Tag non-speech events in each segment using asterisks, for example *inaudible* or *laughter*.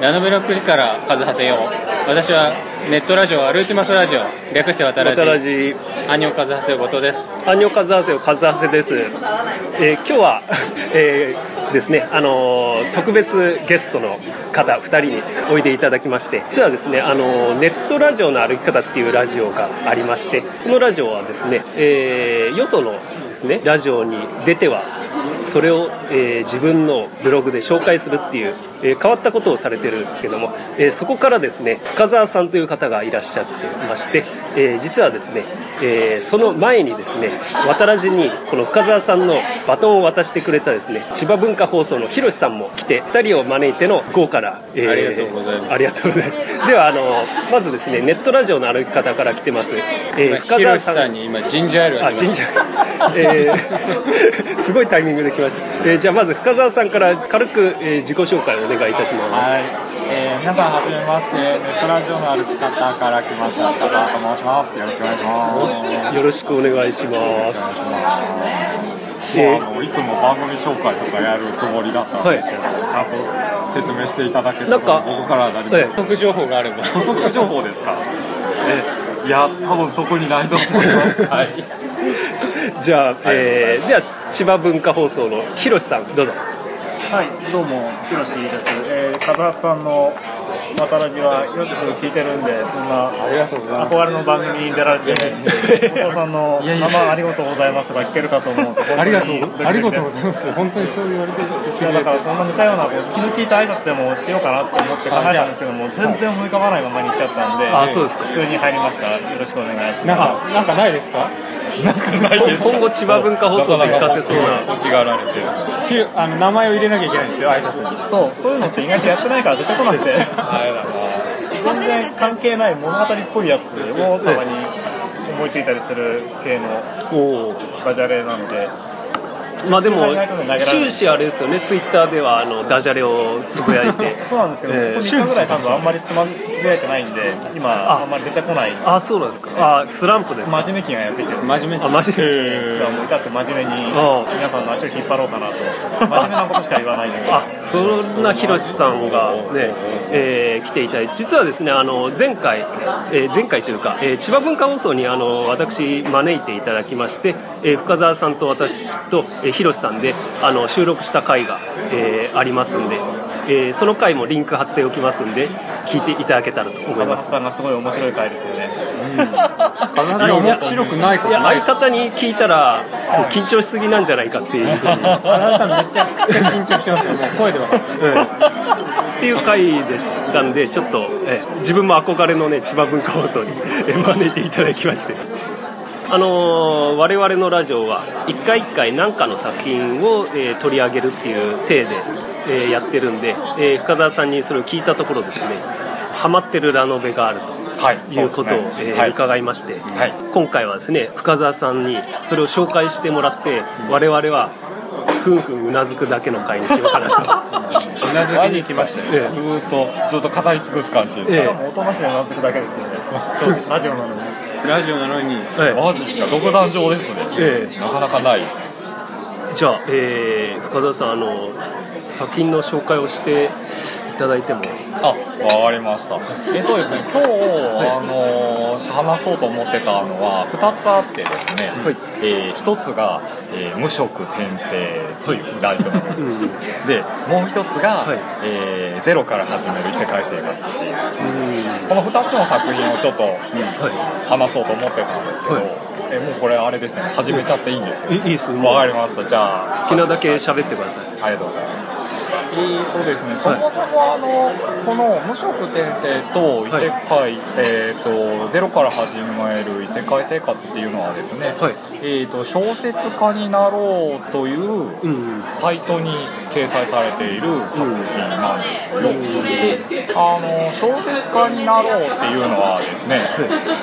ラノベの国から数はせよ私はネットラジオアルーティマスラジオ略して渡ら渡らじじアニョカズハセヨ後藤です。アンニョカズハセよカズハセです、えー今日は、*laughs* えーですねあのー特別ゲストの方2人においでいただきまして実はですねあのーネットラジオの歩き方っていうラジオがありましてこのラジオはですね、えーよそのですねラジオに出てはそれを、えー自分のブログで紹介するっていう、えー変わったことをされてるんですけども、えーそこからですね深澤さんという方がいらっしゃってまして、えー実はですね、えーその前にですね渡らじにこの深澤さんのバトンを渡してくれたですね千葉文化放送のひろしさんも来て2人を招いての豪華な、えーありがとうございますありがとうございますではあのまずですねネットラジオの歩き方から来てます、えーヒロシさんに今ジンジャーエールあ、あげま神す社。えー *laughs* すごいタイミングで来ました。えーじゃあまず深澤さんから軽く、えー自己紹介をお願いいたします。はい、えー皆さんはじめまして、ネットラジオの歩き方から来ました、深澤と申します。よろしくお願いします。よろしくお願いします。もうあのいつも番組紹介とかやるつもりだったんですけど、ちゃんと説明していただけたら、なんかここからは何えも補足情報があれば補足情報ですか？えいや、多分特にないと思います。*laughs* はい。じゃあ、えーでは千葉文化放送のひろしさんどうぞ。はい、どうも、ひろしです。えー、カズハスさんのまたラジはよく聞いてるんで、そんな憧れの番組に出られて、お父さんの生ありがとうございますとか聞けるかと思うと、ありがとうありがとうごいざいます。本当にそう言われていやだからそんな似たような気の利いた挨拶でもしようかなと思って考えたんですけども全然思い浮かばないままに行っちゃったんで普通に入りました。よろしくお願いします。かなんかないですか？今後千葉文化放送で聞かせそうな。欲しがられてあの名前を入れなきゃいけないんですよ挨拶に。そうそういうのって意外とやってないから出てこなくてあれだな。全然関係ない物語っぽいやつをたまに思いついたりする系のおー。ダジャレなのでまあでも終始あれですよね。ツイッターではあのダジャレをつぶやいて。*laughs* そうなんですけど、えーここ3日ぐらい多分あんまりつまつぶやいてないんで今あんまり出てこないあそうなんですか。あスランプですか。真面目期がやってきてる真面目にあマジで今日はもう至って真面目にあ皆さんの足を引っ張ろうかなと。真面目なことしか言わないんで。*laughs* あそんなひろしさんがね、えー来ていただいて。実はですねあの前回、えー前回というか、えー千葉文化放送にあの私招いていただきまして、えー深澤さんと私と、えーひろしさんであの収録した回が、えーありますんで、えーその回もリンク貼っておきますんで聞いていただけたらと思います。スさんがすごい面白い回ですよね。いや面白くないこといやない相方に聞いたら緊張しすぎなんじゃないかっていう。ふうに田中さんめちゃくちゃ緊張してますよもう声で分かるっていう回でしたんでちょっと、え自分も憧れのね千葉文化放送にえ招いていただきましてあのー我々のラジオは一回一回何かの作品を、えー取り上げるっていう体で、えーやってるんで、えー深澤さんにそれを聞いたところですねハマってるラノベがあるとはい。いうことを、えーはい。伺いまして、はい今回はですね深澤さんにそれを紹介してもらって我々はふんふんうなずくだけの回にしようかなと。うなずきに行きましたよええずーっと、ずっと語り尽くす感じです。ええもう音なしでうなずくだけですよねラジオなのにラジオなのにはいマジですか独壇場ですね、えなかなかない。じゃあ、えー深澤さんあの作品の紹介をしていただいても。あ、わかりました。えっとですね、今日、あの話そうと思ってたのは2つあってですね、はい。え1つが、えー無色転生」というライトノベルです、でもう1つが、はい。えーゼロから始める異世界生活」っていう。この2つの作品をちょっと、話そうと思ってたんですけど、はい。えもうこれあれですね始めちゃっていいんですよ。いいいです。わかりました。じゃあ好きなだけ喋ってください。ありがとうございます。えーとですね、そもそもあのこの無色転生と異世界、えーとゼロから始める異世界生活っていうのはですね、はい。えーと小説家になろうといううんサイトに掲載されている作品なんですよ。で、あの小説家になろうっていうのはですね、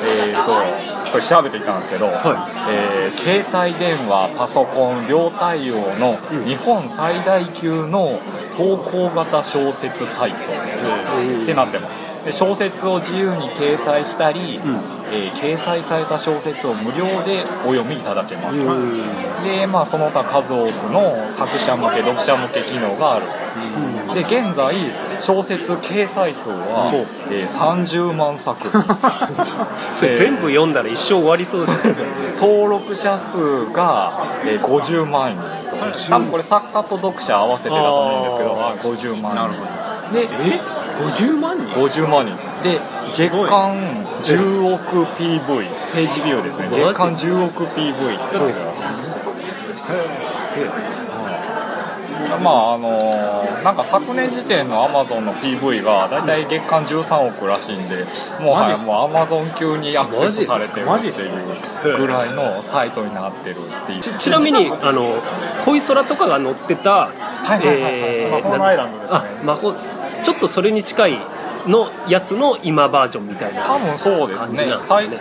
えーとこれ調べていたんですけど、はえー携帯電話パソコン両対応の日本最大級の投稿型小説サイトってなってます。で小説を自由に掲載したり、えー掲載された小説を無料でお読みいただけます、でまあその他数多くの作者向け読者向け機能がある、で現在、小説掲載数は、えー、30万作 *laughs* 全部読んだら一生終わりそうですね登録者数が、えー、50万人多分これ作家と読者合わせてだと思うんですけどあ50万人。なるほど。でえ？50万人？50万人。で月間10億 PV ページビューですね。月間10億 PV ってまああのーなんか昨年時点のアマゾンの PV が大体月間13億らしいんでもうはいもうアマゾン級にアクセスされてるっていうぐらいのサイトになってるっていう。ちちなみにあの恋空とかが載ってた魔法のアイランドですね。あ魔法ちょっとそれに近いのやつの今バージョンみたいな感じねなんですよね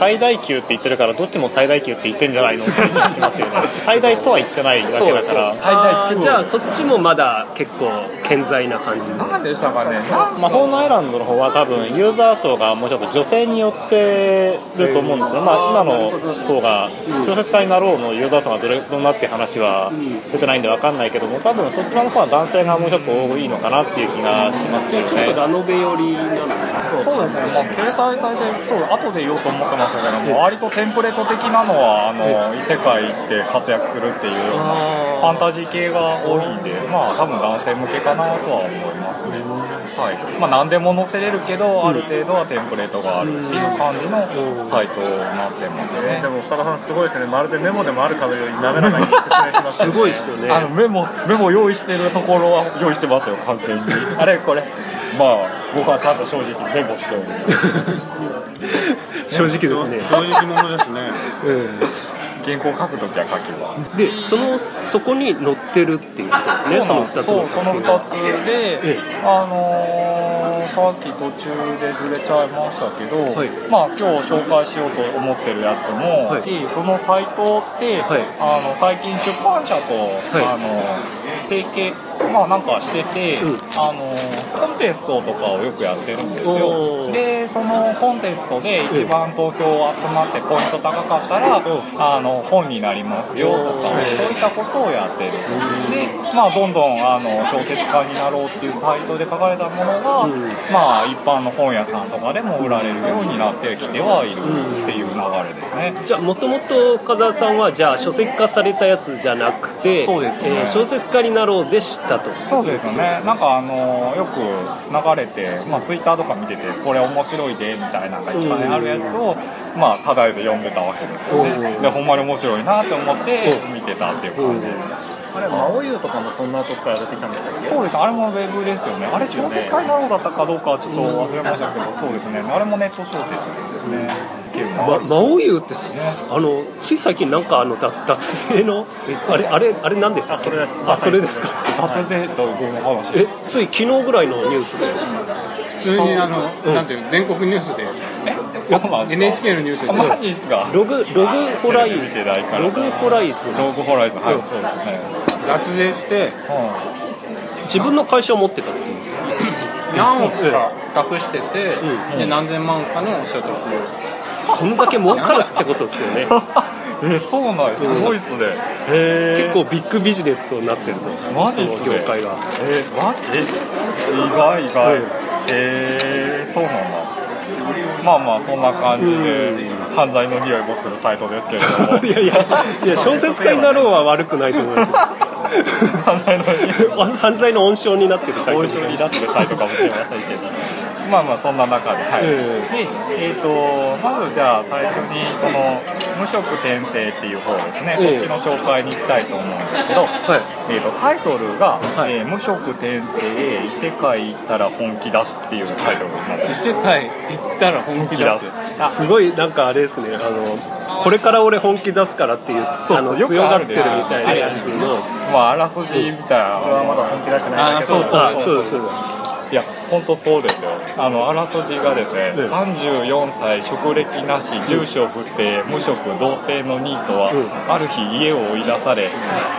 最大級って言ってるからどっちも最大級って言ってんじゃないの？って気がしますよね。最大とは言ってないだけだから。最大じゃあそっちもまだ結構健在な感じで何でしたかね。魔法のアイランドの方は多分ユーザー層がもうちょっと女性によってると思うんですよ、まあ、今の方が小説家になろうのユーザー層がどれどんなっていう話は出てないんで分かんないけども多分そちらの方は男性がもうちょっと多いのかなっていう気がしますよちょっとねラノベ寄りなんですそうですね、まあ、掲載されてそう後で言おうと思ってましたけども割とテンプレート的なのはあの異世界行って活躍するっていうようなファンタジー系が多いんでまあ多分男性向けかなとは思いますね。はい。まあ何でも載せれるけどある程度はテンプレートがあるっていう感じのサイトになってますね。でも深田さんすごいですね。まるでメモでもあるかのように滑らかに説明します *laughs* すごいですよね。あのメモメモ用意してるところは用意してますよ完全に。*laughs* あれこれまあ僕はちゃんと正直メモして。お *laughs* る正直ですね、正直者ですね。原稿書くときは書きますでそのそこに載ってるっていうことですね。その2つのそうその2つで、あのーさっき途中でずれちゃいましたけど、はい。まあ今日紹介しようと思ってるやつも、はい。そのサイトって、はい。あの最近出版社と、い。あの提携まあなんかしてて、うん。あのコンテストとかをよくやってるんですおよー。でそのコンテストで一番投票集まってポイント高かったら、あの本になりますよとかそういったことをやってる。でまあどんどんあの小説家になろうっていうサイトで書かれたものが、まあ一般の本屋さんとかでも売られるようになってきてはいるっていう流れですね。じゃあもともと岡田さんはじゃあ書籍化されたやつじゃなくてそうです。ねえー小説家になろうで知ったと。そうですよね。なんかあのよく流れて、まあ、ツイッターとか見ててこれ面白いでみたいなのがいっぱいあるやつを、まあただで読んでたわけですよね。でほんまに面白いなって思って見てたっていう感じですあれ魔王湯とかもそんなとこから出てきたんでしたっけ？そうです。あれもウェブですよね。あれ小説家になろうだったかどうかはちょっと忘れましたけど。そうですね。あれもネット小説ですよね。ま、魔王湯ってすあのつい最近なんかあのだ脱税のあれあれあれ何でしたっけ？あそれです。あそれですか？脱税とどの話。えつい昨日ぐらいのニュースで。普通にあの、なんていうの全国ニュースで。そうなんですか NHK のニュースであマジっすか？ログログホライテレビ見てないから。ログホライズ。ログホライズ。ンはいそうですね。脱税して。自分の会社を持ってたっていう。何億か隠してて、で何千万かの所得。そんだけ儲かるってことですよね。*laughs* えそうなんですすごいっすね。結構ビッグビジネスとなってると。マジっすね。業界が。えマジ？え意外意外。えー、そうなんだまあまあそんな感じで犯罪の匂いもするサイトですけれども。いやいやいや小説家になろうは悪くないと思いますよ。犯罪の *laughs* 犯罪の温床になってるサイト応酬になってるサイトかもしれませんけど。まあまあそんな中ではい、え。でえー、とまずじゃあ最初にその無色転生っていう方ですね、ええ。そっちの紹介に行きたいと思うんですけど、はい。えー、とタイトルが、はい。えー無色転生異世界行ったら本気出す」っていうタイトルになってます。世界行ったら本気出す。あ。すごいなんかあれですね。あのこれから俺本気出すからっていうそうあのよく強がってるみたいなやつの。まああらすじみたいな俺はまだ本気出してないんだけど。そうそうあそうですそういや本当そうですよ。あのあらすじがですね、うん34歳職歴なし住所不定無職童貞のニートは、ある日家を追い出され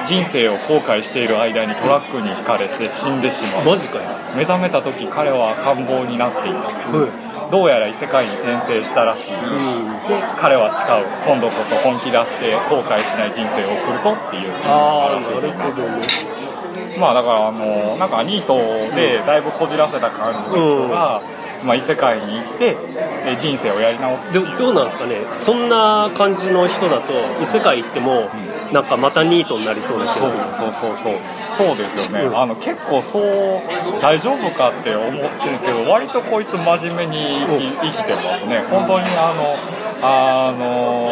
人生を後悔している間にトラックにひかれて死んでしまう。マジかよ。目覚めた時彼は赤ん坊になっていたうんどうやら異世界に転生したらしい、で彼は誓う。今度こそ本気出して後悔しない人生を送るとっていう。ああなるほどねまあだからあのなんかニートでだいぶこじらせた感じの人が、まあ、異世界に行ってえ人生をやり直す。でどうなんですかね？そんな感じの人だと異世界行ってもなんかまたニートになりそうな気そうがする。そうそうそうそう。ですよね、うん。あの結構そう大丈夫かって思ってるんですけど割とこいつ真面目に生き,、てますね。本当にあのあの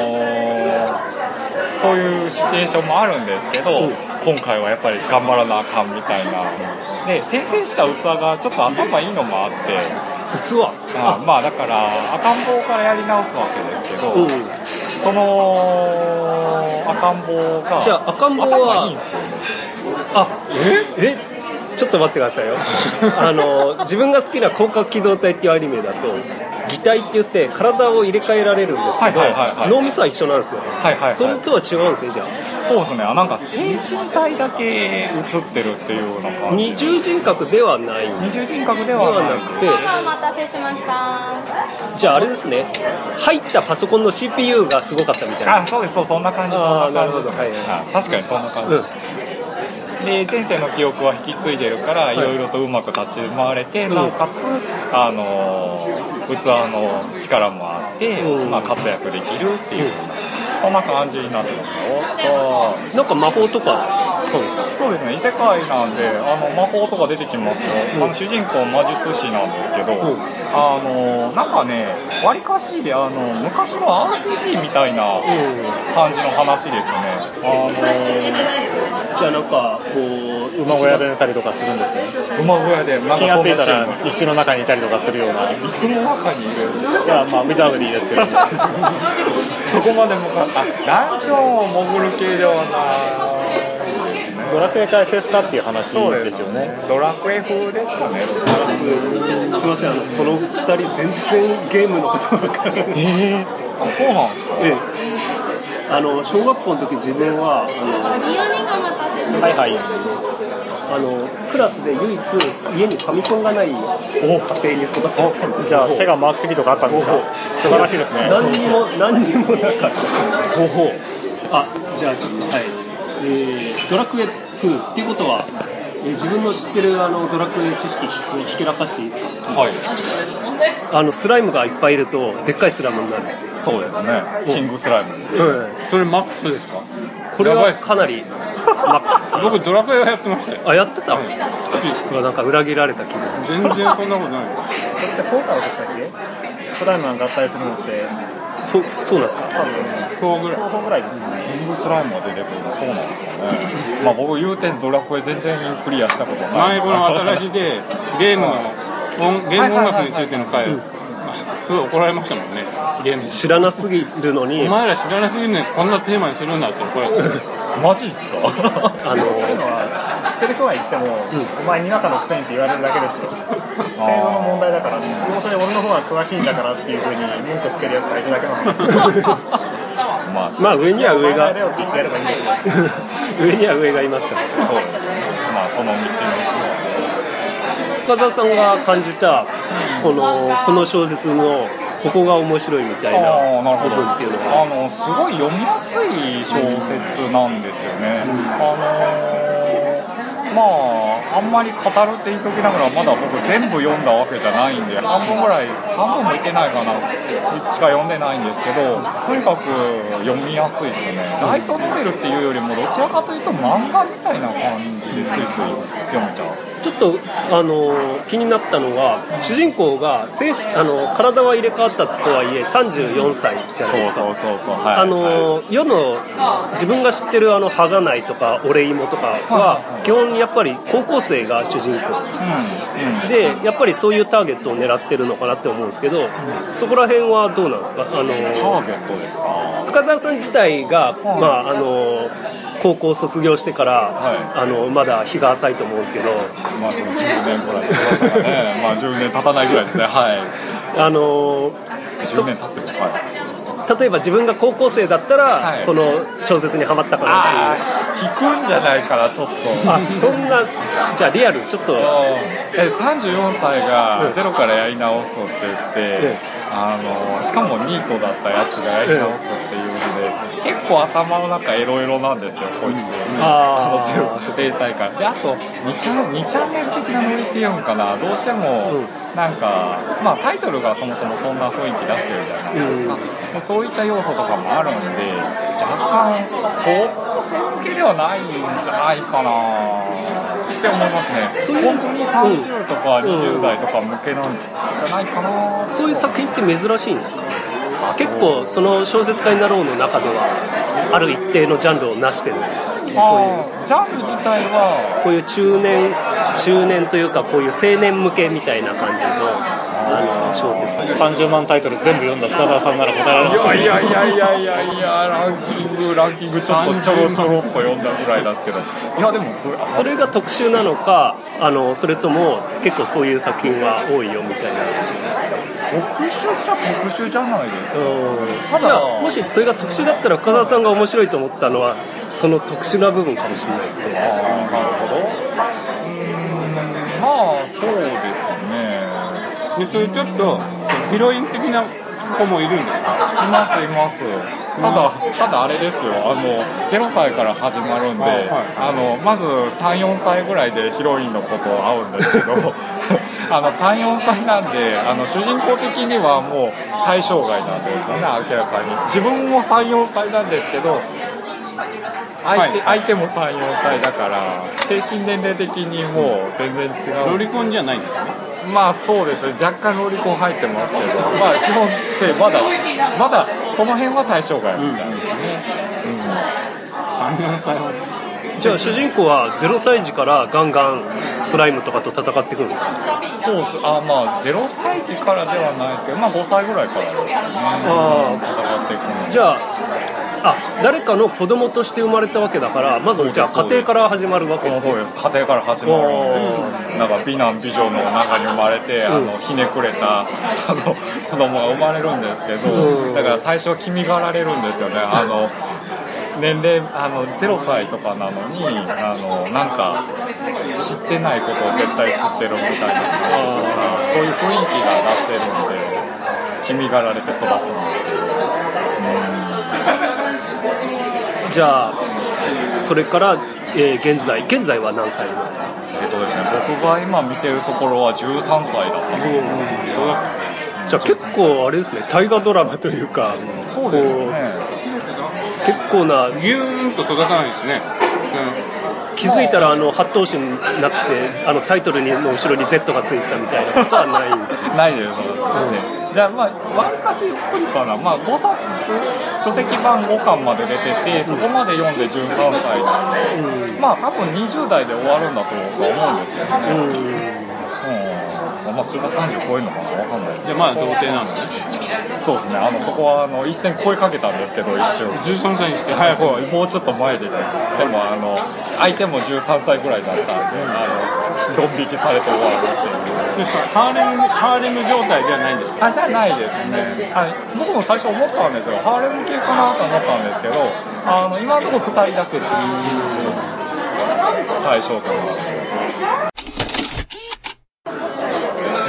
そういうシチュエーションもあるんですけど、うん今回はやっぱり頑張らなあかんみたいな。で転生した器がちょっと頭いいのもあって。器？あまあだから赤ん坊からやり直すわけですけど、う。んその赤ん坊がじゃあ赤ん坊は頭いいんですよね。あえ？ちょっと待ってくださいよ。あの自分が好きな広角機動隊っていうアニメだと擬態って言って体を入れ替えられるんですけどはいはいはいはい。脳みそは一緒なんですよ、はいはいはい。それとは違うんですねじゃあ。そうですね。あなんか精神体だけ映ってるっていうような感じ。二重人格ではない。二重人格ではなくて。お待たせしました。じゃああれですね。入ったパソコンの CPU がすごかったみたいな。あそうです。そうそんな感じそんな感じなるほど。はいはい。あ確かにそんな感じ、うんで前世の記憶は引き継いでるから、い、ろいろとうまく立ち回れて、なおかつあのー器の力もあって、うん。まあ、活躍できるっていう、そんな感じになってますよ。なんか魔法とか使うんですか。そうですね。異世界なんであの魔法とか出てきますよ、あの主人公魔術師なんですけど、ん。あのなんかねわりかしあの昔の RPG みたいな感じの話ですね。あじゃあなんかこう馬小屋で寝たりとかするんですね。の馬小屋でなん気がついたら石の中にいたりとかするような。い椅子の中にいる。やまあ見た目でいいですけど。*laughs* そこまで向か。あダンジョンを潜る系ではなドラクエ解説かっていう話ですよね。ドラクエ風ですかね。すいませんあのこの二人全然ゲームのことわからない。あそうなんですか。ええ。あの小学校の時自分はあギオニがお待たせしました。はいはい。のあのクラスで唯一家にファミコンがない家庭に育っちゃった。んでじゃあセガマーク3とかあったんですか素晴らしいですね。何にも何にもなかった。ほうほうあじゃあちょっとはい、えードラクエ風っていうことは、えー自分の知ってるあのドラクエ知識ひひけらかしていいですか？はい。あのスライムがいっぱいいるとでっかいスライムになる、そうですね。キングスライムです。それマックスですか？これはかなりマックス。僕ドラクエはやってましたよ。あやってた、うわなんか裏切られた気分。全然そんなことない。効果でしたっけ？スライムが合体するのってそそうなんですか？多分そうぐらい。5本ぐらいです。ねキングスライムが出てくるのそうなんですかねまあ僕言うてドラクエ全然クリアしたことない。前この新しいでゲームの音ゲーム音楽についての回、あすごい怒られましたもんねゲーム知らなすぎるのに。お前ら知らなすぎるのにこんなテーマにするんだって怒られて *laughs* マジっすか？あのってる人が言っても、お前にわかのくせにって言われるだけですよ。程度の問題だからどうせ俺の方が詳しいんだからっていうふうに文句つけるやつがいるだけの話。ですよまあまあ上には上が *laughs* 上には上がいますから。そう。ですねまあその道の深澤さんが感じたこのこの小説のここが面白いみたいな部分っていうのは。あのすごい読みやすい小説なんですよね、あのーまああんまり語るって言いときながらまだ僕全部読んだわけじゃないんで半分ぐらい半分もいけないかな。いつしか読んでないんですけどとにかく読みやすいですね。ライトノベルっていうよりもどちらかというと漫画みたいな感じでスイスイ読めちゃう。ちょっとあの気になったのが主人公が精神あの体は入れ替わったとはいえ34歳じゃないですか。そうそうそうそうはい。あの世の自分が知ってるあのハガナイとかオレイモとかは基本やっぱり高校生が主人公。でやっぱりそういうターゲットを狙ってるのかなって思うんですけどそこら辺はどうなんですか？あのターゲットですか？深澤さん自体が、まあ、あの高校卒業してから、はい。あのまだ日が浅いと思うんですけどまあその10年ぐらいねまあ10年経たないぐらいですね。はい。あの10年経ってるはい。例えば自分が高校生だったら、はい。この小説にはまったかなああ引くんじゃないかなちょっと。あそんなじゃあリアルちょっと。え34歳がゼロからやり直そうって言って、えあのしかもニートだったやつがやり直そうっていうので、結構頭の中エロエロなんですよこいつ、あー。のゼロ0歳からであと2チャン2チャンネル的なノリっていうんかな。どうしても、なんかまあタイトルがそもそもそんな雰囲気出してるじゃないですか、でそういった要素とかもあるんで若干高校生向けではないんじゃないかな。って思いますね。本当に30とか20代とか向けなんじゃないかな。そういう作品って珍しいんですか？結構その小説家になろうの中ではある一定のジャンルを成してる。あージャンル自体はこういう中年中年というかこういう青年向けみたいな感じのあの小説。30万タイトル全部読んだ深澤さんなら答えられますいやいやいやいやいやいやランキングランキングちょっとちょろちょろっと読んだぐらいですけど。いやでもそれそれが特殊なのかあのそれとも結構そういう作品は多いよみたいな特殊っちゃ特殊じゃないですか。ただじゃあもしそれが特殊だったら深澤さんが面白いと思ったのはその特殊な部分かもしれないですね。ああなるほど。うーんまあそうですね。でそういうちょっとヒロイン的な子もいるんですか？いますいます。ただただあれですよ。あの0歳から始まるんで、あのまず34歳ぐらいでヒロインの子と会うんですけど *laughs* あの34歳なんであの主人公的にはもう対象外なんですよね明らかに。自分も34歳なんですけど相手,、はい。相手も34歳だから精神年齢的にもう全然違う。ロリコンじゃないんですね。まあそうです。ね若干ロリコン入ってますけどまあ基本性まだまだその辺は対象外みたいですね、34歳はじゃあ主人公は0歳児からガンガンスライムとかと戦っていくんですか？そうです。あまあ0歳児からではないですけどまあ5歳ぐらいからですね。あ戦っていくのじゃああ誰かの子供として生まれたわけだからまずじゃあ家庭から始まるわけですね。そうです。家庭から始まるなんか美男美女の中に生まれて、あのひねくれた *laughs* あの子供が生まれるんですけど、うん。だから最初は気味がられるんですよね。あの年齢あの0歳とかなのにあのなんか知ってないことを絶対知ってるみたいなそういう雰囲気が出してるんで気味がられて育つんですけどじゃあそれから、えー現在現在は何歳なんですか？えっとですね僕が今見てるところは13歳だった。んですじゃあ結構あれですね大河ドラマというかそうですこねう結構なギューンと育たないですね、気づいたらあの八頭身になってあのタイトルにの後ろに Z がついてたみたいなことはないんです。ね *laughs* ないです、じゃあまあわりかしゆっくりかな。まあ5冊書籍版5巻まで出ててそこまで読んで13歳なんで、まあ多分20代で終わるんだと僕は思うんですけどね。うんまあそれが30超えるのかなわかんないです。じゃあまあ童貞なんですね。そうですね。あのそこはあの一線声かけたんですけど一瞬13歳にして。早くもうもうちょっと前でね。でもあの相手も13歳ぐらいだったんであのドン引きされて終わるっていう。ハーレムハーレム状態ではないんですか？あじゃないですね、はい、僕も最初思ったんですよ。ハーレム系かなと思ったんですけどあの今のところ2人だけです対象とは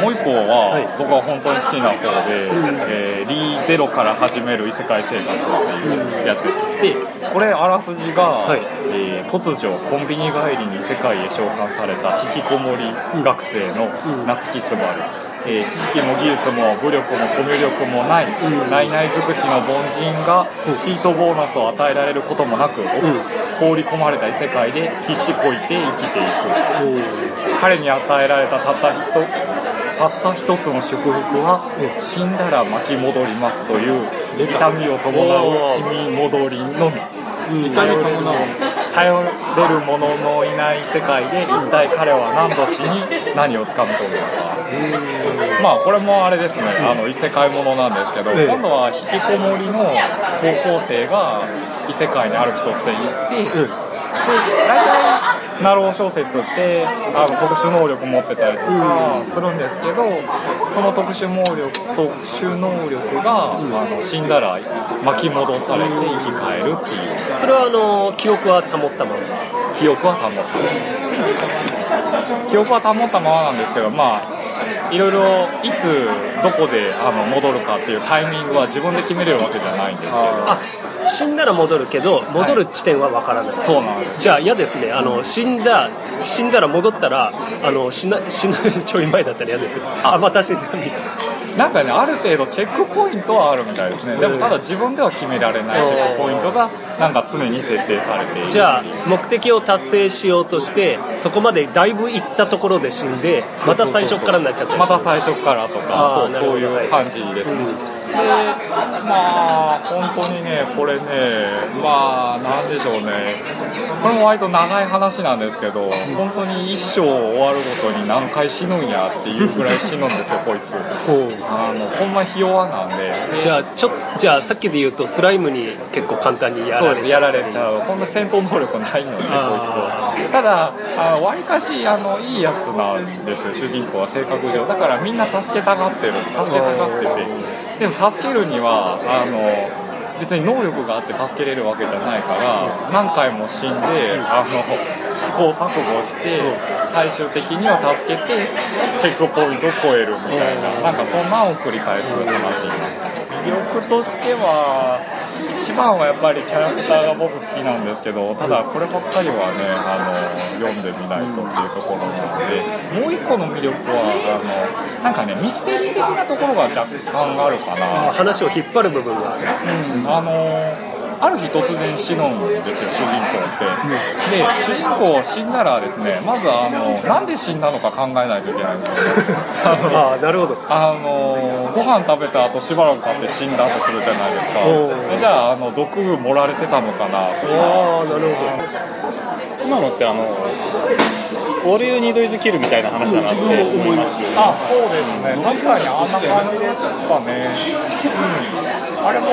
もう一個は、僕は本当に好きな方で、えーリーゼロから始める異世界生活っていうやつでこれあらすじが、はい。えー突如コンビニ帰りに世界へ召喚された引きこもり学生の夏木すばる、えー知識も技術も武力もコミュ力もない、ないない尽くしの凡人がシートボーナスを与えられることもなく、放り込まれた異世界で必死こいて生きていく。彼に与えられたたった一たった一つの祝福は、死んだら巻き戻りますという痛みを伴う死に戻りのみ。頼れる者のいない世界で一体彼は何度死に何をつかみ取るのか。まあこれもあれですね。あの異世界ものなんですけどええ今度は引きこもりの高校生が異世界にある日突然行ってで大体ナロー小説ってあの特殊能力持ってたりとかするんですけど、その特殊能力特殊能力が、あの死んだら巻き戻されて生き返るっていう。それはあの記憶は保ったまま？記憶は保った。記憶は保ったままなんですけどまあいろいろいつどこであの戻るかっていうタイミングは自分で決めれるわけじゃないんですけど。あ死んだら戻るけど戻る地点はわからない、そうなんです。じゃあ嫌ですね。あの死んだ死んだら戻ったらあの死な死ぬちょい前だったら嫌ですよあ。また死んだみたいなんかねある程度チェックポイントはあるみたいですね。でもただ自分では決められないチェックポイントがなんか常に設定されている。なじゃあ目的を達成しようとしてそこまでだいぶ行ったところで死んでまた最初からになっちゃったりますた最初からとかそうそういう感じですね、でまあ本当にねこれねまあなんでしょうね。これも割と長い話なんですけど本当に一生終わるごとに何回死ぬんやっていうぐらい死ぬんですよこいつ。あのほんまひ弱なんで。じゃあちょじゃあさっきで言うとスライムに結構簡単にやられちゃう。ちゃう。ほんと戦闘能力ないのでこいつは。ただわりかしあのいいやつなんですよ主人公は性格上。だからみんな助けたがってる助けたがっててでも助けるにはあの別に能力があって助けれるわけじゃないから何回も死んであの試行錯誤して最終的には助けてチェックポイントを超えるみたいな。なんかそんなんを繰り返す話魅力としては一番はやっぱりキャラクターが僕好きなんですけどただこればっかりはねあの読んでみないとっていうところなのでもう一個の魅力はあのなんかねミステリー的なところが若干あるかな。話を引っ張る部分が。あのある日突然死ぬんですよ主人公って。で主人公死んだらですねまずあのなんで死んだのか考えないといけないんですよ。*laughs* あなるほど。あのご飯食べた後しばらく経って死んだとするじゃないですか。でじゃああの毒盛られてたのかな。とああなるほ今のってあの「オールユニードイズキル」みたいな話だなって思いますあそうですね。確かにあんな感じですかね。うんあれも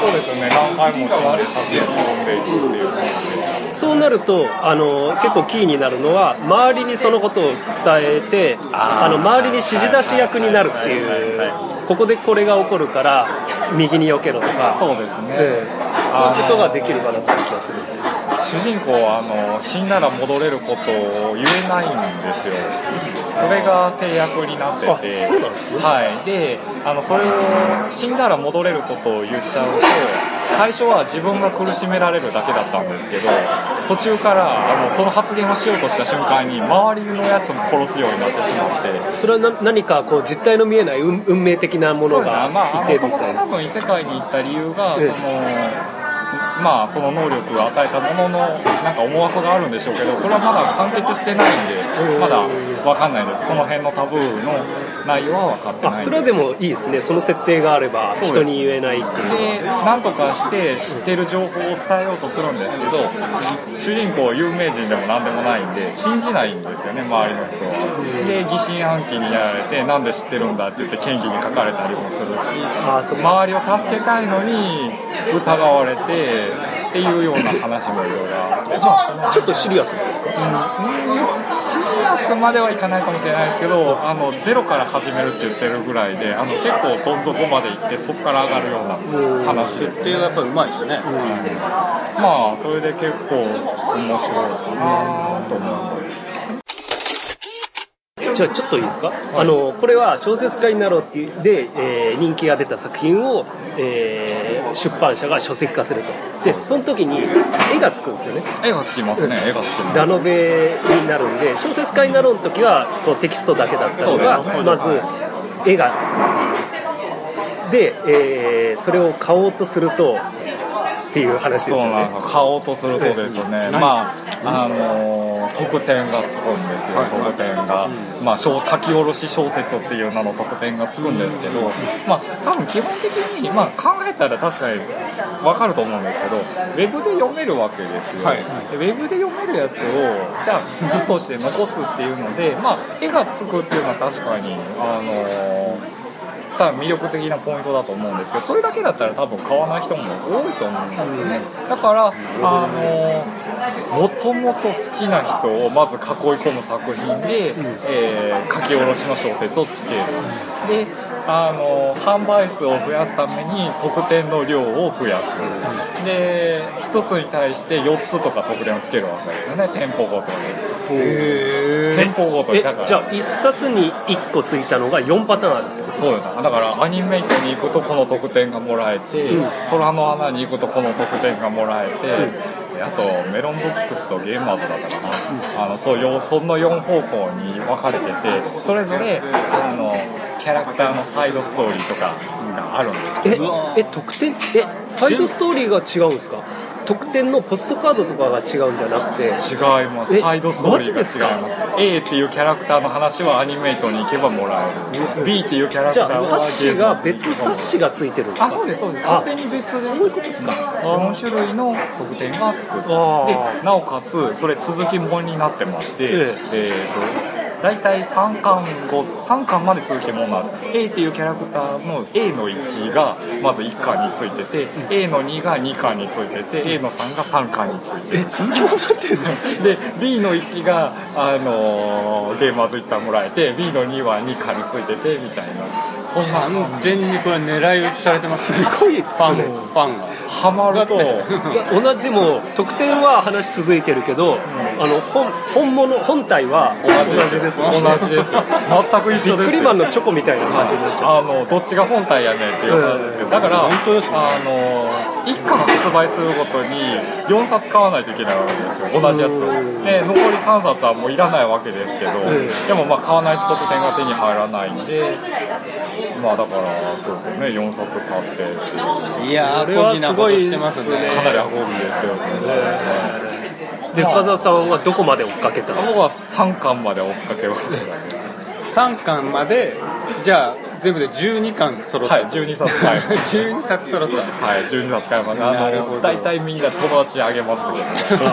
そうですよね。何回も死んで先へ進んでいくっていう。感じでどそうなるとあの結構キーになるのは周りにそのことを伝えてあの周りに指示出し役になるっていうここでこれが起こるから右に避けろとか。そうですね、ええ。そういうことができるかなって気がするんです主人公はあの死んだら戻れることを言えないんですよそれが制約になってて。はい。であのそれを死んだら戻れることを言っちゃうと最初は自分が苦しめられるだけだったんですけど途中からあのその発言をしようとした瞬間に周りのやつも殺すようになってしまって。それはな何かこう実体の見えない運運命的なものがまあ、あいてみたいな。も多分異世界に行った理由が、ええ。そのまあその能力を与えたもののなんか思惑があるんでしょうけどこれはまだ完結してないんでまだ分かんないです。その辺のタブーの内容は分かってないそれはでもいいですね。その設定があれば人に言えないっていう。でなんとかして知ってる情報を伝えようとするんですけど主人公は有名人でも何でもないんで信じないんですよね周りの人。はで疑心暗鬼にやられてなんで知ってるんだって言って嫌疑に書かれたりもするし周りを助けたいのに疑われてっていうような話もいろいろあって。ちょっとシリアスですか？シリアスまではいかないかもしれないですけどあのゼロから始めるって言ってるぐらいであの結構どん底まで行ってそこから上がるような話。ですね設定がやっぱりうまいですね、まあそれで結構面白いかなと思うじゃあちょっといいですか、あのこれは小説家になろうっていうで、えー人気が出た作品を、えー出版社が書籍化すると。でその時に絵がつくんですよね。絵がつきますね絵がつきます。ラノベになるんで小説家になろうの時はこうテキストだけだったのがまず絵がつく。で、えーそれを買おうとするとっていう話ですよそうなん買おうとするとですね、まああのー特典がつくんですよ。特典が、まあ小書き下ろし小説っていう名の特典がつくんですけど、まあ多分基本的に、まあ、考えたら確かに分かると思うんですけどウェブで読めるわけですよ、でウェブで読めるやつをじゃあ本として残すっていうので、まあ、絵がつくっていうのは確かにあのー多分魅力的なポイントだと思うんですけどそれだけだったら多分買わない人も多いと思うんですよね。だからあのもともと好きな人をまず囲い込む作品で、えー書き下ろしの小説をつけるであの販売数を増やすために得点の量を増やす。で1つに対して4つとか得点をつけるわけですよね。店舗ごとに。店舗ごとにえだから。じゃあ1冊に1個ついたのが4パターンあるってことそうです。だからアニメイトに行くとこの得点がもらえて、虎の穴に行くとこの得点がもらえて、あとメロンブックスとゲーマーズだったかな、あのそうその4方向に分かれててそれぞれあのキャラクターのサイドストーリーとかがあるんですよええ得点えサイドストーリーが違うんですか？得点のポストカードとかが違うんじゃなくて？違います。えサイドストーリーが違います。A っていうキャラクターの話はアニメイトに行けばもらえる。B っていうキャラクターはあ冊子が別冊子がついてるんですか？あそうですそうです。あ完全に別ですそういうことですか？4種類の得点が作るあでなおかつそれ続きものになってまして、え。えーと大体3巻後3巻まで続きものなんです A っていうキャラクターの A の1がまず1巻についてて、A の2が2巻についてて A の3が3巻についてて。え続きもなってるの？*laughs* で B の1が、あのーゲーマーズ一旦もらえて B の2は2巻についててみたいな。そんな完全にこれ狙い撃ちされてますね。すごいですね。ファンファンがハマると。同じでも得点は話続いてるけど、あの本本物本体は同じです。同じです。よ全く一ビッ緒です。クリマンのチョコみたいな感じになっちゃう。あのどっちが本体やねんっていう話ですけど。だからあの1巻発売するごとに4冊買わないといけないわけですよ。同じやつを。で残り3冊はもういらないわけですけど。でもまあ買わないと得点が手に入らないんでまあだからそうですよね。4冊買ってっていう。いやーこれはこぎなことしてますね。かなりアホビですよね。で深澤さんはどこまで追っかけたの？僕は3巻まで追っかけましたね。3巻までじゃあ全部で12巻揃った、はい12冊。買い。ました12冊揃った。はい、12冊買いました。あなるほど。の、大体みんな友達にあげますけど、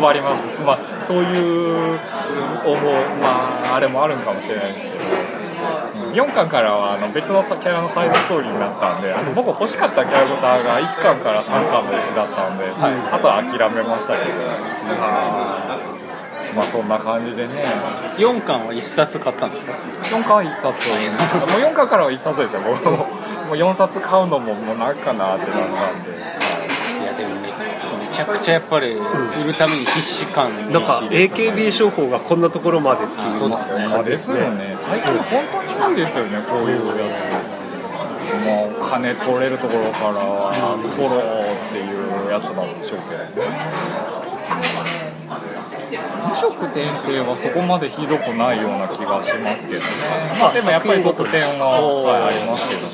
配ります。まあ、そういう、思う、まあ、あれもあるんかもしれないですけど。4巻からはあの別のキャラのサイドストーリーになったんであの僕欲しかったキャラクターが1巻から3巻のうちだったんで、あとは諦めましたけどまあそんな感じでね。4巻は1冊買ったんですか？4巻は1冊もう4巻からは1冊ですよ。僕ももう4冊買うのももうなんかなってなったんで、ちゃくちゃやっぱり売るために必死感なんか AKB 商法がこんなところまでっていう。あそうですね。まあですよね。最近本当に多いですよね。こういうやつもう金取れるところから取ろうっていうやつなんで。しょうけどね無色転生はそこまでひどくないような気がしますけどね。まあでもやっぱり得点は、はい、ありますけどね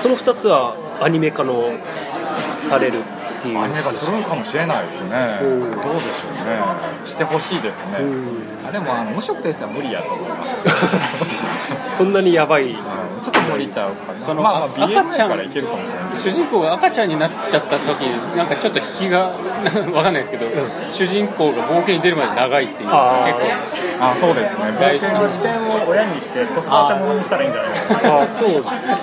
その2つはアニメ化のされるっていう。アニメ化するのかもしれないですね。うん。どうでしょうね。してほしいですね。あでもあの無色転生は無理やと思います。そんなにやばい。ちょっと無理ちゃうかな。そのまあ、まちゃん。からいけるかもしれない。主人公が赤ちゃんになっちゃった時なんかちょっと引きが *laughs* わかんないですけど、主人公が冒険に出るまで長いっていうあー。結構。あそうですね。大この視点を親にして子育てものにしたらいいんじゃないですか。ああそう。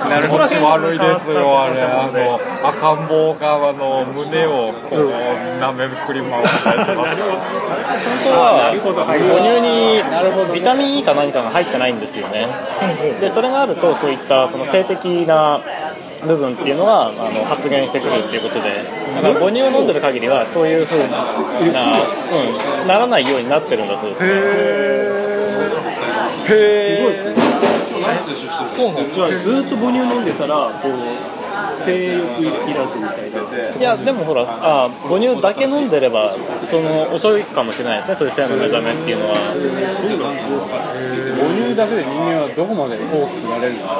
なる気持ち悪いですよあれ。あの赤ん坊があの胸をこう舐めくり回ったりします。本当は母乳にビタミン E か何かが入ってないんですよね。でそれがあるとそういったその性的な部分っていうのがあの発現してくるっていうことで。だから母乳を飲んでる限りはそういうふうな、うん、ならないようになってるんだそうです。そうなんじゃあずっと母乳飲んでたらこう性欲いらずみたいな。いやでもほらあ母乳だけ飲んでればその遅いかもしれないですね。そういう性の目覚めっていうのは。母乳だけで人間はどこまで大きくなれるんですか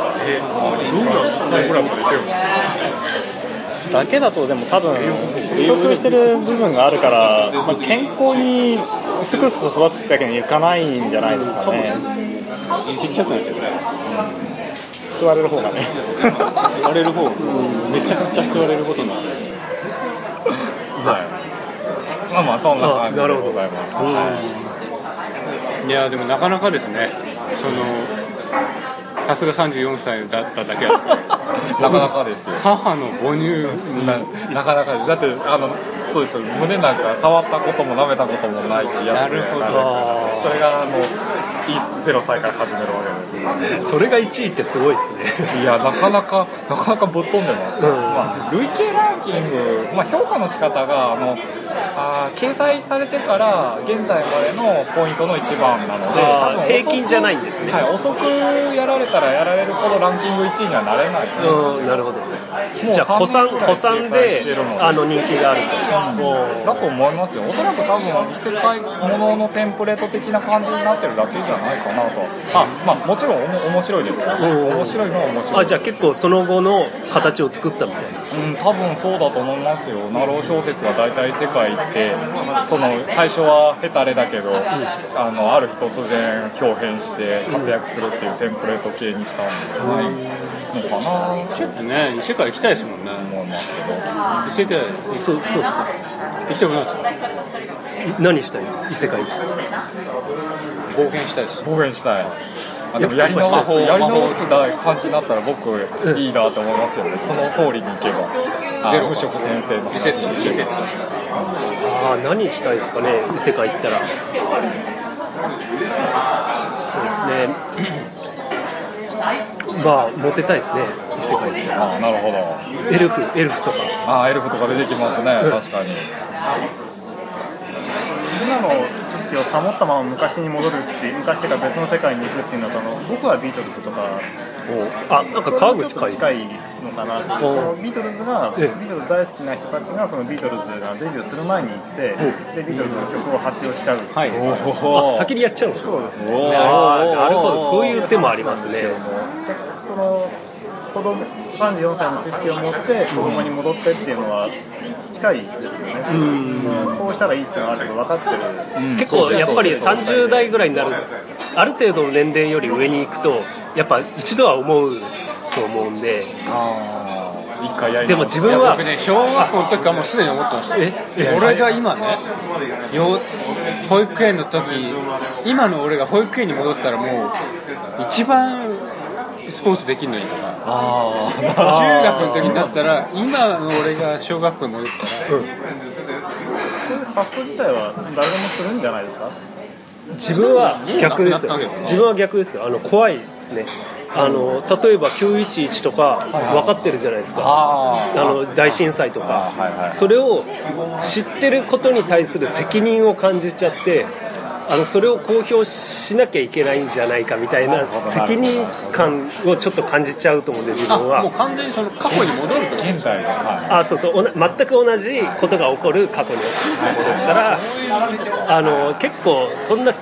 実際ぐらいまでいけるんですかだけだとでも多分不足してる部分があるから、まあ、健康にすくすく育つってわけにいかないんじゃないですかね。ちっちゃくなってる吸われる方がね。言われる方。めちゃくちゃ吸われることになる。はい。まあまあそんな感じでございました、はい。いやでもなかなかですね。そのさすが34歳だっただけあって。*laughs* なかなかですよ。母の母乳に。ななかなかです。だってあのそうですよ。胸なんか触ったことも舐めたこともないってやつで。なるほど。それがあの0歳から始めるわけです。それが1位ってすごいですね。いやなかなかなかなかぶっ飛んでます、うん。まあ、累計ランキング、まあ、評価の仕方があのあー掲載されてから現在までのポイントの一番なので平均じゃないんですね。はい、遅くやられたらやられるほどランキング1位にはなれないんですうんなるほどじゃあ古参3年くらい古参であの人気があると。だと思いますよ。おそらく多分異世界もののテンプレート的な感じになってるだけじゃないかなと。あまあもちろんおも面白いですけど。面白いのは面白い。あじゃあ結構その後の形を作ったみたいな。うん、多分そうだと思いますよ、ナロー小説は大体世界って、その最初はヘタレだけど、あのある日突然、表変して活躍するっていうテンプレート系にしたんじゃないのかなちょっとね異世界行きたいですもんね。と思いますけど、異世界そうそう。ですか行きたくないです。か何したい？異世界冒険したいです。暴言したい。あでもやり直すやり直す。感じになったら僕いいなと思いますよね、この通りに行けば。ゼロ無色転生のリセットリセットああ何したいですかね異世界行ったら。そうですねまあモテたいですね異世界行ったらああなるほど。エルフエルフとか。ああエルフとか出てきますね、確かに。今の知識を保ったまま昔に戻るって昔っていうか別の世界に行くっていうのとあの僕はビートルズとか。あなんかかわぐちかいじかな。そのビートルズがええ。ビートルズ大好きな人たちがそのビートルズがデビューする前に行ってでビートルズの曲を発表しちゃう。はいあ先にやっちゃうんですかそうですね。なるほど。そういう手もありますねその子供34歳の知識を持って子供に戻ってっていうのは近いですよね。こうしたらいいっていうのはある程度分かってる。結構やっぱり30代ぐらいになるある程度の年齢より上に行くとやっぱ一度は思うと思うんで。ああ一回やりでも自分は僕ね小学校の時からもうすでに思ってましたえ？俺が今ね幼保育園の時今の俺が保育園に戻ったらもう一番スポーツできるのにとか。あ中学の時になったら今の俺が小学校に戻ったらそういう発想自体は誰でもするんじゃないですか？自分は逆ですよ。ね。自分は逆ですよ。あの怖いですね。あの例えば911とか分かってるじゃないですか。ああの大震災とか、はいはい。それを知ってることに対する責任を感じちゃってあのそれを公表しなきゃいけないんじゃないかみたいな責任感をちょっと感じちゃうと思うんで自あ分は。もう完全にその過去に戻ると現代の、はいあそうそう。おな全く同じことが起こる過去に戻ったらあの結構そんな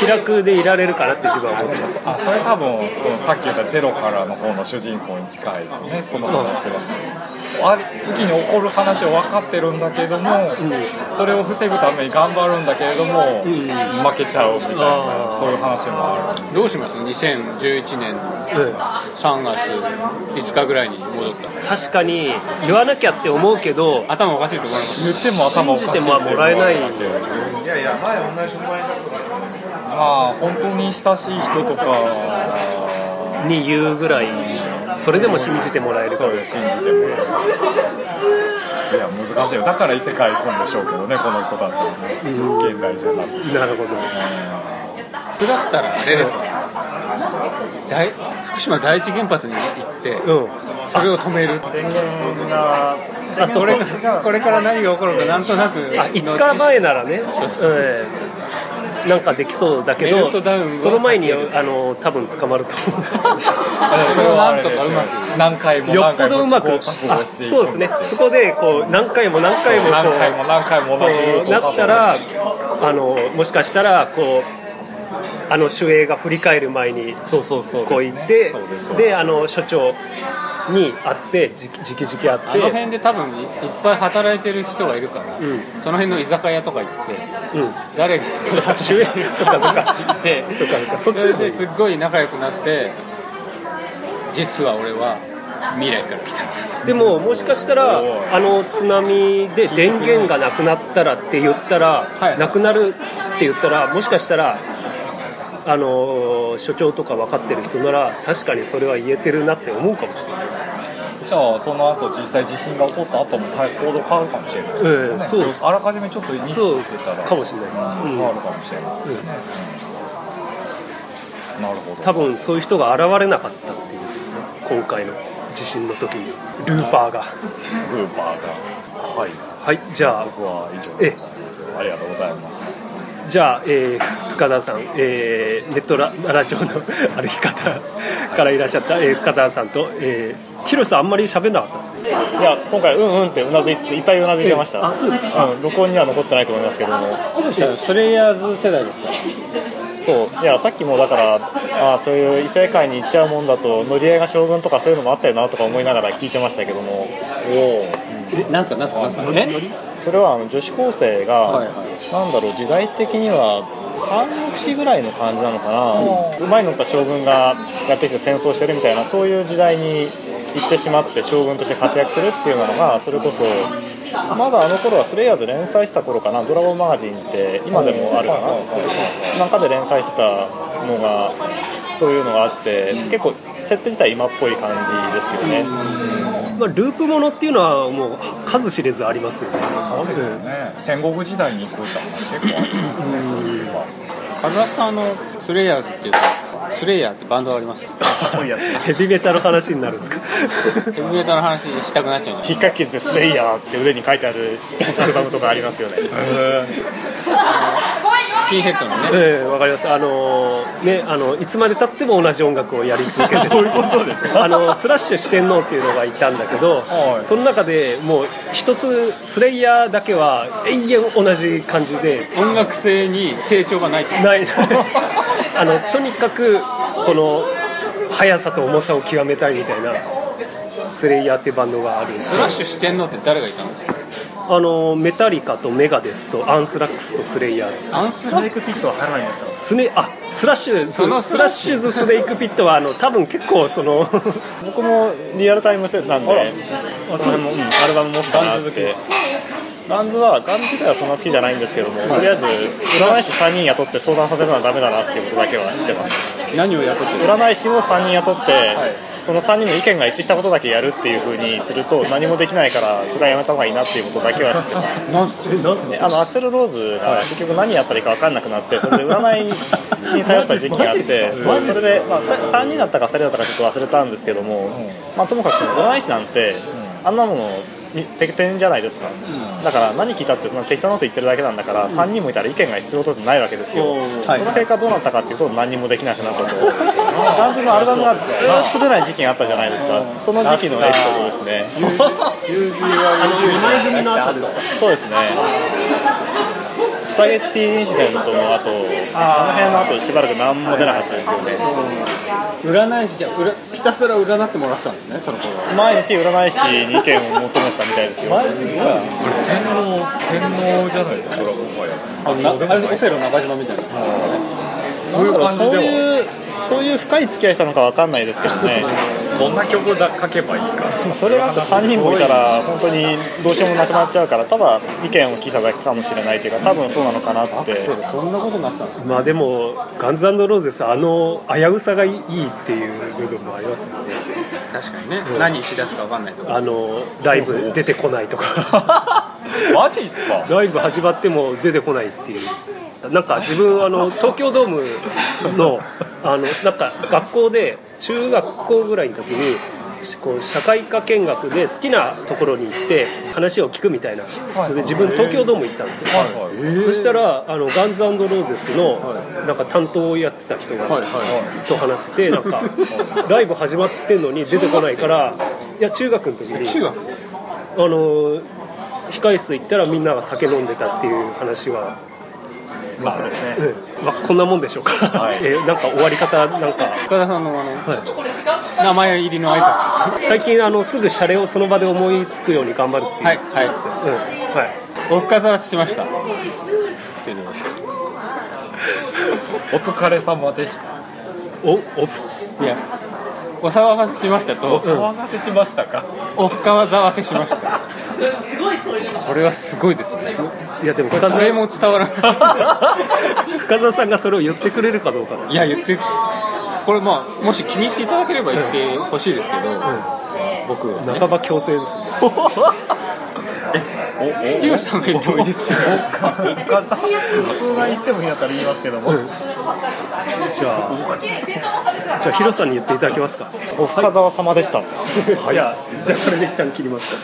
気楽でいられるかなって自分は思っちゃうあそれ多分そのさっき言ったゼロからの方の主人公に近いですねその話は、あ次に起こる話を分かってるんだけども、それを防ぐために頑張るんだけれども、負けちゃうみたいなそういう話もある。どうします？2011年うん3月5日ぐらいに戻った確かに言わなきゃって思うけど頭おかしいと思います言っても頭おかしい信じてもらえないまあ本当に親しい人とか。に言うぐらいそれでも信じてもらえるそうです信じてもら。えるいや難しいよ。だから異世界行くんでしょうけどねこの人たちはね。現代じゃなくて。なるほど僕だったらあれですね大福島第一原発に行ってうんそれを止める電源が。あそれこれから何が起こるかなんとなくあ5日前ならね、うんなんかできそうだけどその前にあの多分捕まると思う。*laughs* それをなんとかうまく何回もよっ何回もぽどうまくそうですね。そこでこう何回も何回もこう何回も何回もなったらあのもしかしたらこうあの守衛が振り返る前にこう行ってであの所長に会ってじじきじき会って。あの辺で多分いいっぱい働いてる人がいるから、ん。その辺の居酒屋とか行ってうん。誰がそっか守衛そっかそっか。行ってそっかそっか。そそっちですっごい仲良くなって実は俺は未来から来たんだでももしかしたらあの津波で電源がなくなったらって言ったら、はい。なくなるって言ったらもしかしたらあの所長とか分かってる人なら確かにそれは言えてるなって思うかもしれないじゃあその後実際地震が起こった後も行動変わるかもしれないですよね、ええそうですあらかじめちょっとミスそうしてたら。かもしれない。です、うん。変わるかもしれない、なるほど多分そうい。う人が現れなかったっていうんですね今回の地震の時にルーパーが。ルーパーがはい。はい。じゃあ僕は以上。えですありがとうございました。じゃあ、えー深田さん、えーネットララジオの歩き方からいらっしゃった、えー深田さんと、えー、広瀬さんあんまり喋んなかったですね。いや今回うんうんってうなずいていっぱいうなずいてました、あそうですか。うん、録音には残ってないと思いますけども。スレイヤーズ世代ですか？そう。いやさっきもだからあそういう異世界に行っちゃうもんだと乗り合いが将軍とかそういうのもあったよなとか思いながら聞いてましたけども。えなんすかなんすかなんすか？え？それはあの女子高生が、はいはい。なんだろう時代的には三国志ぐらいの感じなのかな。馬に乗った将軍がやってきて戦争してるみたいなそういう時代に行ってしまって将軍として活躍するっていうのがそれこそまだあの頃はスレイヤーズ連載した頃かな。ドラゴンマガジンって今でもあるかな。なんかで連載してたのがそういうのがあって結構設定自体今っぽい感じですよねまあ、ループものっていうのはもう数知れずありますよね。そうですよね。戦国時代に行くって話結構ありますねカズラさんあのスレイヤーズっていうかスレイヤーってバンドがあります？ヘビメタの話になるんですか？ヘビメタの話したくなっちゃうんで引っ掛けでスレイヤーって腕に書いてあるアルバムとかありますよねスキンヘッドのね。ええわかります。あのねあのいつまでたっても同じ音楽をやり続けてど *laughs* ういうことですか？あのスラッシュ四天王っていうのがいたんだけど、はい。その中でもう一つスレイヤーだけは永遠同じ感じで。音楽性に成長がないない。*laughs* あのとにかくこの速さと重さを極めたいみたいなスレイヤーっていうバンドがあるスラッシュしてんのって誰がいたんですか？あのメタリカとメガデスとアンスラックスとスレイヤー。アンスネークピットは入らないんですか？スネあスラッシュそのスラッシュ。ズスネークピットはあの多分結構その僕もリアルタイムセットなんでその辺も、うんアルバム持ったなってガンズはガンズ自体はそんな好きじゃないんですけども、とりあえず占い師3人雇って相談させるのはダメだなっていうことだけは知ってます。何を雇ってる占い師を3人雇って、その3人の意見が一致したことだけやるっていう風にすると何もできないからそれはやめた方がいいなっていうことだけは知ってます。*laughs* あのアクセル・ローズが結局何やったらいいか分かんなくなってそれで占いに *laughs* 頼った時期があってそうそれで、まあ、3人だったか2人だったかちょっと忘れたんですけども、まあ、ともかく占い師なんてあんなものに適当じゃないですか、だから何聞いたってその適当なこと言ってるだけなんだから、3人もいたら意見が必要とってないわけですよ、その結果どうなったかっていうと何にもできなくなったとガンズのアルバムがずーっと出ない時期があったじゃないですか。その時期のエピソードですね。組の後ですそうですね。スパゲッティインシデントの後あの辺の後しばらく何も出なかったですよね占い師じゃあ占ひたすら占ってもらってたんですねその頃。は毎日占い師に意見を求めてたみたいですよ。これ洗脳洗脳じゃないですか？それはもはやあれオセロ中島みたいな。そういう感じそうではいうそういう深い付き合いしたのかわかんないですけどね。どんな曲だ書けばいいか。それがあと3人もいたら本当にどうしようもなくなっちゃうからただ意見を聞いただけかもしれないというか多分そうなのかなって。そんなことになってたんですまあでもガンズローゼスあの危うさがいいっていう部分もありますよね。確かにね。何しだすか分かんないとかあのライブ出てこないとか *laughs* *laughs* マジっすか？ライブ始まっても出てこないっていう。なんか自分あの東京ドームのあのなんか学校で中学校ぐらいの時にこう社会科見学で好きなところに行って話を聞くみたいな。で自分東京ドーム行ったんですよ、そしたらあのガンズローゼスのなんか担当をやってた人が、と話しててなんかライブ始まってんのに出てこないからいや中学の時に中学？あの控室行ったらみんなが酒飲んでたっていう話は、まあですね。うんまあ、こんなもんでしょうか、えなんか終わり方なんか。深田さんのあの、名前入りの挨拶。最近あのすぐシャレをその場で思いつくように頑張るっていう、はいはい。うんはい、お深澤しました。ってどうですか。お疲れ様でした。*laughs* おおいやお騒がせしましたおと騒がせしましたか？お深澤せしました。これはすごいですい。やでもこれ深誰も伝わらない。*laughs* 深澤さんがそれを言ってくれるかどうかいや言ってこれまあもし気に入っていただければ言ってほしいですけど、僕ね。半ば強制です *laughs* ヒロさんが言ってもいいですよ。僕が言ってもいいんだったら言いますけども、じゃあ。じゃあヒロさんに言っていただけますか。お深澤様でした。じゃあじゃあこれで一旦切ります。か